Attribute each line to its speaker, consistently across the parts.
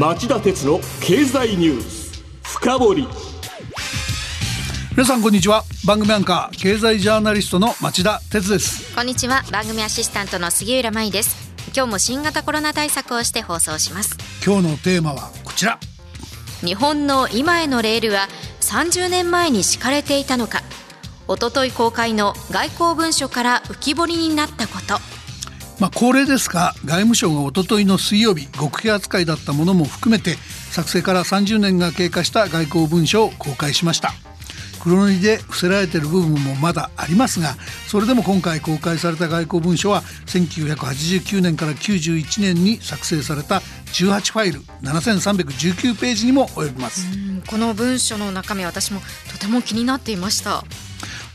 Speaker 1: 町田鉄の経済ニュース深掘り。
Speaker 2: 皆さんこんにちは。番組アンカー経済ジャーナリストの町田鉄です。
Speaker 3: こんにちは。番組アシスタントの杉浦舞です。今日も新型コロナ対策をして放送します。
Speaker 2: 今日のテーマはこちら。
Speaker 3: 日本の今へのレールは30年前に敷かれていたのか。おととい公開の外交文書から浮き彫りになったこと
Speaker 2: まあ恒例ですが外務省がおとといの水曜日極秘扱いだったものも含めて作成から30年が経過した外交文書を公開しました。黒塗りで伏せられている部分もまだありますがそれでも今回公開された外交文書は1989年から91年に作成された18ファイル7319ページにも及びます。
Speaker 3: この文書の中身私もとても気になっていました。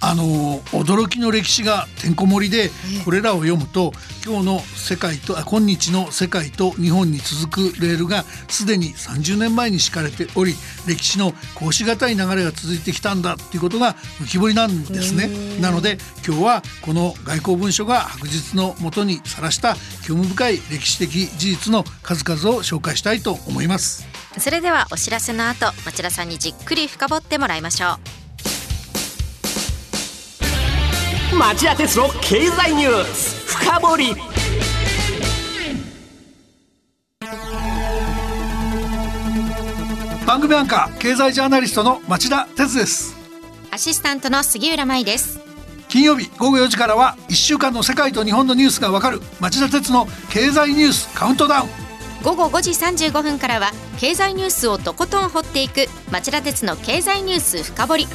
Speaker 2: あの驚きの歴史がてんこ盛りでこれらを読むと今日の世界と今日の世界と日本に続くレールがすでに30年前に敷かれており歴史のこうしがたい流れが続いてきたんだっていうことが浮き彫りなんですね。なので今日はこの外交文書が白日のもとにさらした興味深い歴史的事実の数々を紹介したいと思います。
Speaker 3: それではお知らせの後町田さんにじっくり深掘ってもらいましょう。
Speaker 1: 町田鉄の経済ニュース。深掘り。
Speaker 2: 番組アンカー経済ジャーナリストの町田鉄です。
Speaker 3: アシスタントの杉浦舞です。
Speaker 2: 金曜日午後4時からは1週間の世界と日本のニュースがわかる町田鉄の経済ニュースカウントダウン。
Speaker 3: 午後5時35分からは経済ニュースをとことん掘っていく町田鉄の経済ニュース深掘り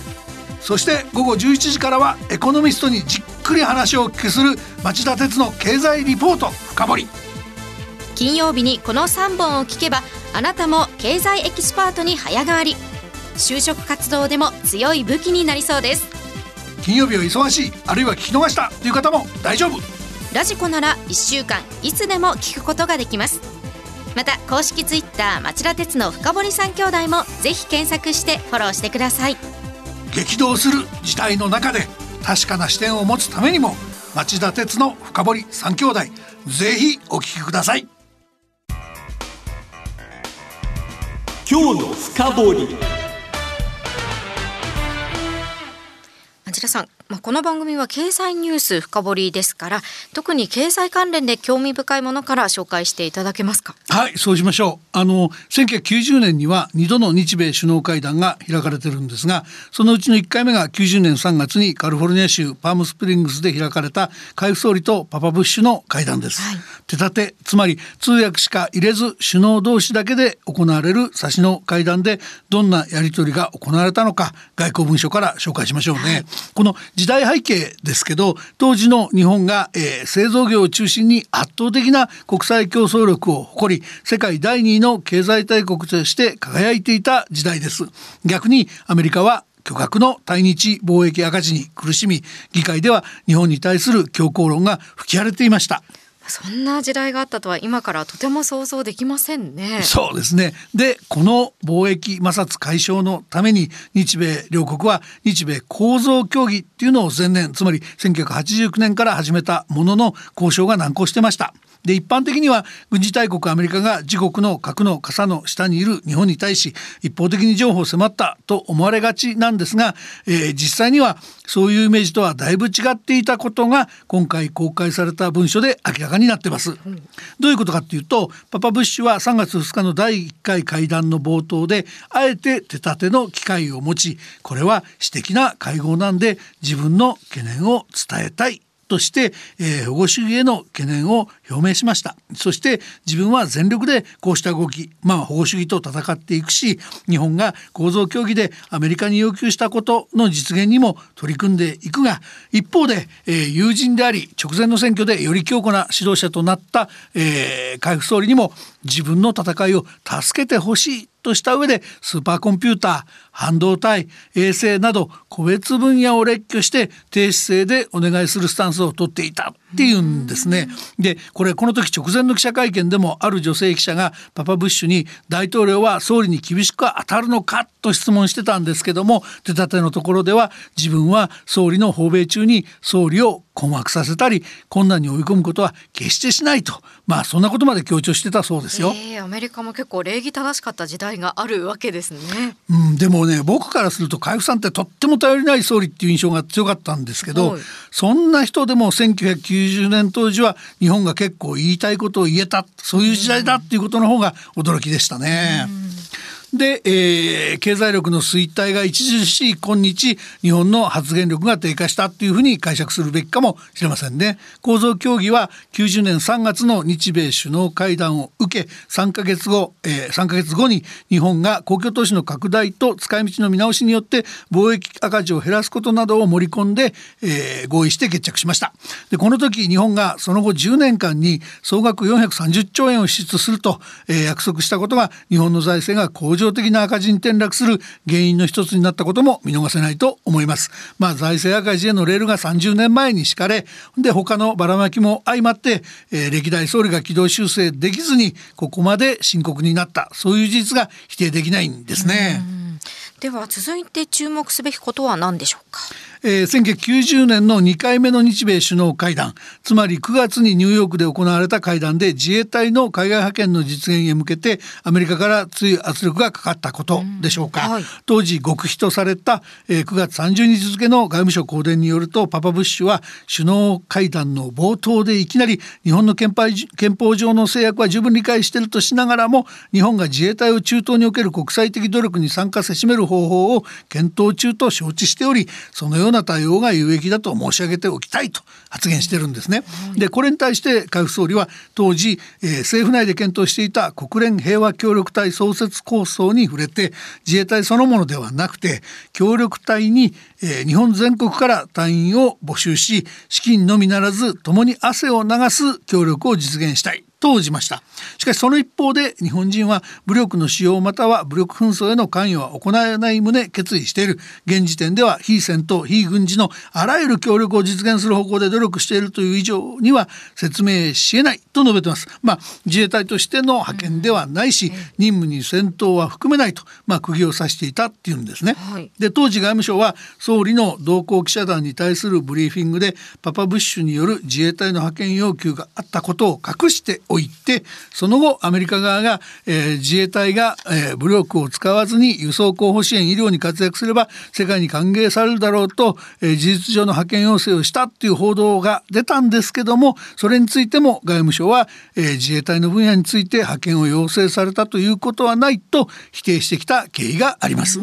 Speaker 2: そして午後11時からはエコノミストにじっくり話をお聞きする町田徹の経済リポート深掘り。
Speaker 3: 金曜日にこの3本を聞けばあなたも経済エキスパートに早変わり。就職活動でも強い武器になりそうです。
Speaker 2: 金曜日は忙しいあるいは聞き逃したという方も大丈夫。
Speaker 3: ラジコなら1週間いつでも聞くことができます。また公式ツイッター町田徹の深掘り三兄弟もぜひ検索してフォローしてください
Speaker 2: 激動する時代の中で確かな視点を持つためにも町田鉄の深堀三兄弟ぜひお聞きください。
Speaker 1: 今日の深掘り
Speaker 3: 町田さんまあ、この番組は経済ニュース深掘りですから特に経済関連で興味深いものから紹介していただけますか？
Speaker 2: はいそうしましょう。あの1990年には2度の日米首脳会談が開かれてるんですがそのうちの1回目が90年3月にカリフォルニア州パームスプリングスで開かれた海部総理とパパブッシュの会談です、はい、手立てつまり通訳しか入れず首脳同士だけで行われる差しの会談でどんなやり取りが行われたのか外交文書から紹介しましょうね、はい、この時代背景ですけど当時の日本が、えー、製造業を中心に圧倒的な国際競争力を誇り世界第2位の経済大国として輝いていた時代です。逆にアメリカは巨額の対日貿易赤字に苦しみ議会では日本に対する強硬論が吹き荒れていました。
Speaker 3: そんな時代があったとは今からとても想像できませんね。
Speaker 2: そうですね。で、この貿易摩擦解消のために日米両国は日米構造協議っていうのを前年、つまり1989年から始めたものの交渉が難航してました。で一般的には軍事大国アメリカが自国の核の傘の下にいる日本に対し一方的に譲歩を迫ったと思われがちなんですが、えー、実際にはそういうイメージとはだいぶ違っていたことが今回公開された文書で明らかになってます。どういうことかっていうとパパブッシュは3月2日の第1回会談の冒頭であえて手立ての機会を持ちこれは私的な会合なんで自分の懸念を伝えたいとして、えー、保護主義への懸念を表明しました。そして自分は全力でこうした動きまあ保護主義と戦っていくし日本が構造協議でアメリカに要求したことの実現にも取り組んでいくが一方で、えー、友人であり直前の選挙でより強固な指導者となった、えー、海部総理にも自分の戦いを助けてほしいとした上でスーパーコンピューター半導体衛星など個別分野を列挙して低姿勢でお願いするスタンスをとっていたっていうんですね。でこれこの時直前の記者会見でもある女性記者がパパブッシュに大統領は総理に厳しく当たるのかと質問してたんですけども手立てのところでは自分は総理の訪米中に総理を困惑させたり困難に追い込むことは決してしないとまあそんなことまで強調してたそうですよ。
Speaker 3: えー、アメリカも結構礼儀正しかった時代があるわけですね。
Speaker 2: うん、でもね僕からすると海部さんってとっても頼りない総理っていう印象が強かったんですけど、そんな人でも1990年当時は日本が結構言いたいことを言えたそういう時代だっていうことの方が驚きでしたね。で、えー、経済力の衰退が著しい今日日本の発言力が低下したというふうに解釈するべきかもしれませんね。構造協議は90年3月の日米首脳会談を受け3ヶ月後、えー、3ヶ月後に日本が公共投資の拡大と使い道の見直しによって貿易赤字を減らすことなどを盛り込んで、えー、合意して決着しました。でこの時日本がその後10年間に総額430兆円を支出すると、えー、約束したことが日本の財政が向情的な赤字に転落する原因の一つになったことも見逃せないと思います。まあ財政赤字へのレールが30年前に敷かれで他のばらまきも相まって、えー、歴代総理が軌道修正できずにここまで深刻になったそういう事実が否定できないんですね。
Speaker 3: では続いて注目すべきことは何でしょうか？
Speaker 2: えー、1990年の2回目の日米首脳会談つまり9月にニューヨークで行われた会談で自衛隊の海外派遣の実現へ向けてアメリカから強い圧力がかかったことでしょうか、うんはい、当時極秘とされた、えー、9月30日付の外務省公電によるとパパブッシュは首脳会談の冒頭でいきなり日本の憲法上の制約は十分理解しているとしながらも日本が自衛隊を中東における国際的努力に参加せしめる方法を検討中と承知しておりそのような対応が有益だと申し上げておきたいと発言してるんですね。でこれに対して海部総理は当時、えー、政府内で検討していた国連平和協力隊創設構想に触れて自衛隊そのものではなくて協力隊に、えー、日本全国から隊員を募集し資金のみならず共に汗を流す協力を実現したいと応じました。しかしその一方で日本人は武力の使用または武力紛争への関与は行えない旨決意している。現時点では非戦闘非軍事のあらゆる協力を実現する方向で努力しているという以上には説明しえないと述べてます。まあ自衛隊としての派遣ではないし、任務に戦闘は含めないとまあ釘を刺していたっていうんですね、はい、で当時外務省は総理の同行記者団に対するブリーフィングでパパブッシュによる自衛隊の派遣要求があったことを隠しておいてその後アメリカ側が、えー、自衛隊が、えー、武力を使わずに輸送候補支援医療に活躍すれば世界に歓迎されるだろうと、えー、事実上の派遣要請をしたっていう報道が出たんですけどもそれについても外務省は、えー、自衛隊の分野について派遣を要請されたということはないと否定してきた経緯があります。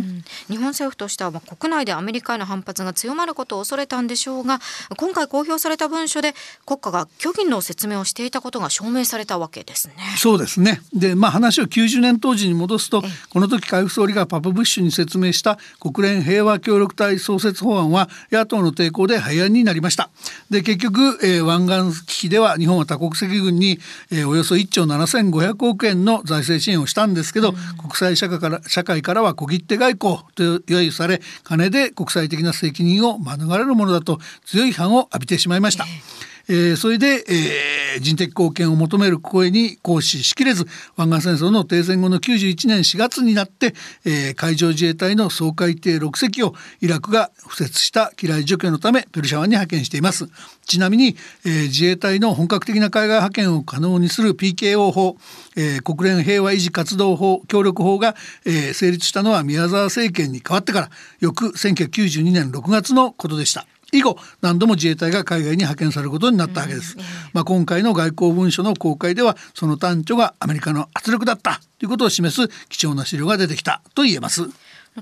Speaker 3: 日本政府としては国内でアメリカへの反発が強まることを恐れたんでしょうが今回公表された文書で国家が虚偽の説明をしていたことが証明されたわけけですね。
Speaker 2: そうですねでまあ話を90年当時に戻すとこの時海部総理がパパブッシュに説明した国連平和協力隊創設法案は野党の抵抗で廃案になりました。で結局、えー、湾岸危機では日本は多国籍軍に、えー、およそ1兆7500億円の財政支援をしたんですけど、うん、国際社会から社会からは小切手外交と揶揄され金で国際的な責任を免れるものだと強い批判を浴びてしまいました。えーえー、それで、えー、人的貢献を求める声に行使しきれず湾岸戦争の停戦後の91年4月になって、えー、海上自衛隊の掃海艇6隻をイラクが敷設した機雷除去のためペルシャ湾に派遣しています。ちなみに、えー、自衛隊の本格的な海外派遣を可能にする PKO 法、えー、国連平和維持活動法協力法が、えー、成立したのは宮沢政権に変わってから翌1992年6月のことでした。以後何度も自衛隊が海外に派遣されることになったわけです、うん、まあ、今回の外交文書の公開ではその端緒がアメリカの圧力だったということを示す貴重な資料が出てきたと言えます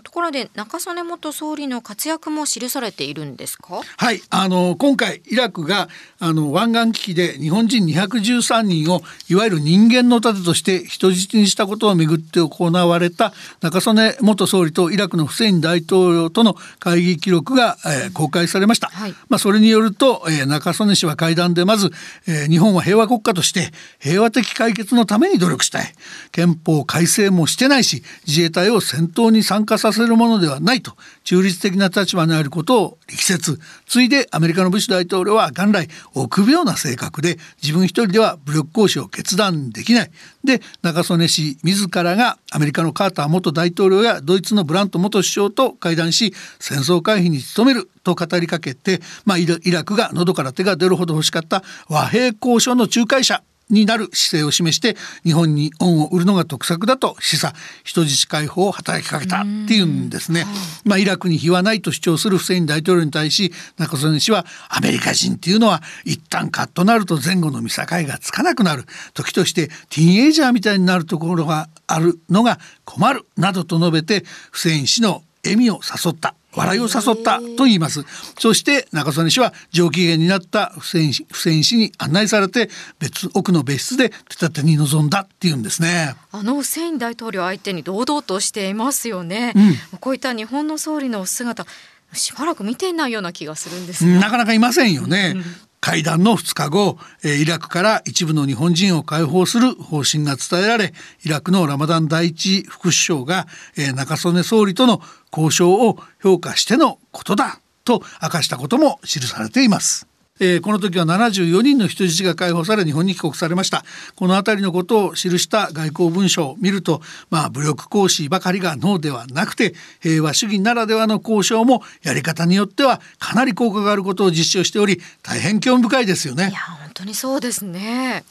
Speaker 3: ところで中曽根元総理の活躍も記されているんですか？
Speaker 2: はいあの今回イラクがあの湾岸危機で日本人213人をいわゆる人間の盾として人質にしたことをめぐって行われた中曽根元総理とイラクのフセイン大統領との会議記録が、えー、公開されました、はい、まあ、それによると、えー、中曽根氏は会談でまず、えー、日本は平和国家として平和的解決のために努力したい。憲法改正もしてないし自衛隊を戦闘に参加させるものではないと中立的な立場にあることを力説。ついでアメリカのブッシュ大統領は元来臆病な性格で自分一人では武力行使を決断できない。で中曽根氏自らがアメリカのカーター元大統領やドイツのブラント元首相と会談し戦争回避に努めると語りかけて、まあ、イラクが喉から手が出るほど欲しかった和平交渉の仲介者。になる姿勢を示して日本に恩を売るのが得策だと示唆人質解放を働きかけたっていうんですね、まあ、イラクに非はないと主張するフセイン大統領に対し中曽根氏はアメリカ人っていうのは一旦カッとなると前後の見境がつかなくなる。時としてティーンエイジャーみたいになるところがあるのが困る。などと述べてフセイン氏の笑みを誘った笑いを誘ったと言います。そして中曽根氏は上機嫌になったフセインフセイン氏に案内されて別奥の別室で手立てに臨んだっていうんですね。
Speaker 3: あのフセイン大統領相手に堂々としていますよね、うん、こういった日本の総理の姿しばらく見ていないような気がするんです
Speaker 2: なかなかいませんよね、うん会談の2日後イラクから一部の日本人を解放する方針が伝えられイラクのラマダン第一副首相が中曽根総理との交渉を評価してのことだと明かしたことも記されています。えー、この時は74人の人質が解放され日本に帰国されました。この辺りのことを記した外交文書を見るとまあ武力行使ばかりがノーではなくて平和主義ならではの交渉もやり方によってはかなり効果があることを実証しており大変興味深いですよね。
Speaker 3: いや本当にそうですね。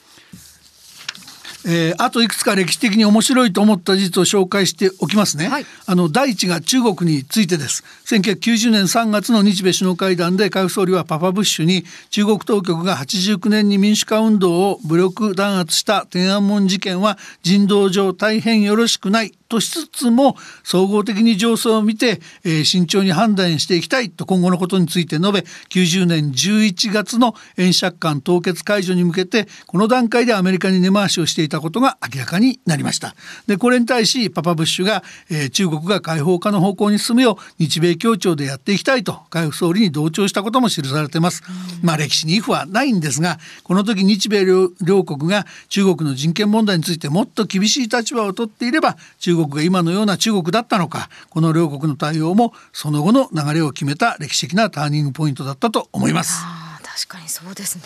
Speaker 2: えー、あといくつか歴史的に面白いと思った事実を紹介しておきますね、はい、あの第一が中国についてです。1990年3月の日米首脳会談で海部総理はパパブッシュに中国当局が89年に民主化運動を武力弾圧した天安門事件は人道上大変よろしくないとしつつも総合的に情勢を見て、えー、慎重に判断していきたいと今後のことについて述べ90年11月の円借款凍結解除に向けてこの段階でアメリカに根回しをしていたことが明らかになりました。でこれに対しパパブッシュが、えー、中国が解放化の方向に進むよう日米協調でやっていきたいと海部総理に同調したことも記されています、まあ歴史に if はないんですがこの時日米両国が中国の人権問題についてもっと厳しい立場を取っていれば中国が今のような中国だったのかこの両国の対応もその後の流れを決めた歴史的なターニングポイントだったと思います。
Speaker 3: 確かにそうですね。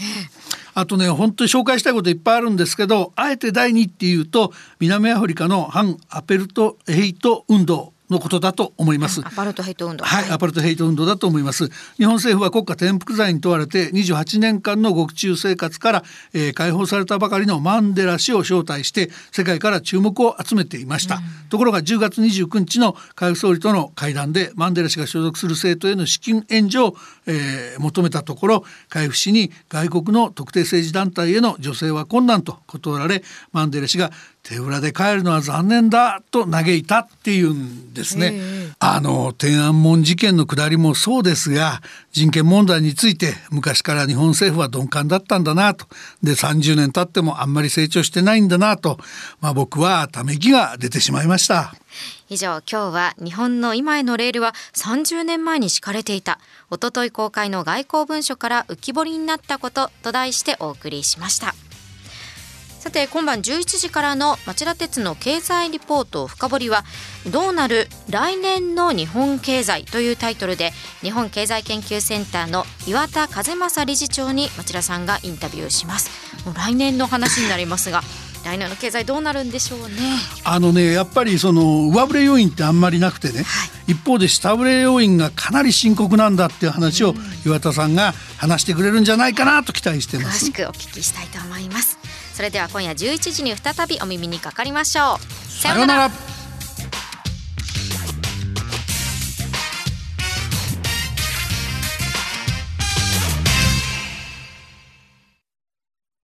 Speaker 2: あとね本当に紹介したいこといっぱいあるんですけどあえて第2っていうと南アフリカの反アペルトヘイト運動。のことだと思います。
Speaker 3: アパルトヘイト運動。
Speaker 2: はい、アパルトヘイト運動だと思います。日本政府は国家転覆罪に問われて28年間の獄中生活から、えー、解放されたばかりのマンデラ氏を招待して世界から注目を集めていました。うん、ところが10月29日の海部総理との会談でマンデラ氏が所属する政党への資金援助を、えー、求めたところ海部氏に外国の特定政治団体への助成は困難と断られマンデラ氏が手裏で帰るのは残念だと嘆いたっていうんですね。あの天安門事件のくだりもそうですが人権問題について昔から日本政府は鈍感だったんだなとで30年経ってもあんまり成長してないんだなと、まあ、僕はため息が出てしまいました。
Speaker 3: 以上今日は日本の今へのレールは30年前に敷かれていたおととい公開の外交文書から浮き彫りになったことと題してお送りしました。さて今晩11時からの町田鉄の経済リポート深掘りはどうなる来年の日本経済というタイトルで日本経済研究センターの岩田和正理事長に町田さんがインタビューします。もう来年の話になりますが 来年の経済どうなるんでしょうね。
Speaker 2: あのねやっぱりその上振れ要因ってあんまりなくてね、はい、一方で下振れ要因がかなり深刻なんだっていう話を岩田さんが話してくれるんじゃないかなと期待してます。
Speaker 3: 詳しくお聞きしたいと思いますそれでは今夜11時に再びお耳にかかりましょう。
Speaker 2: さようなら。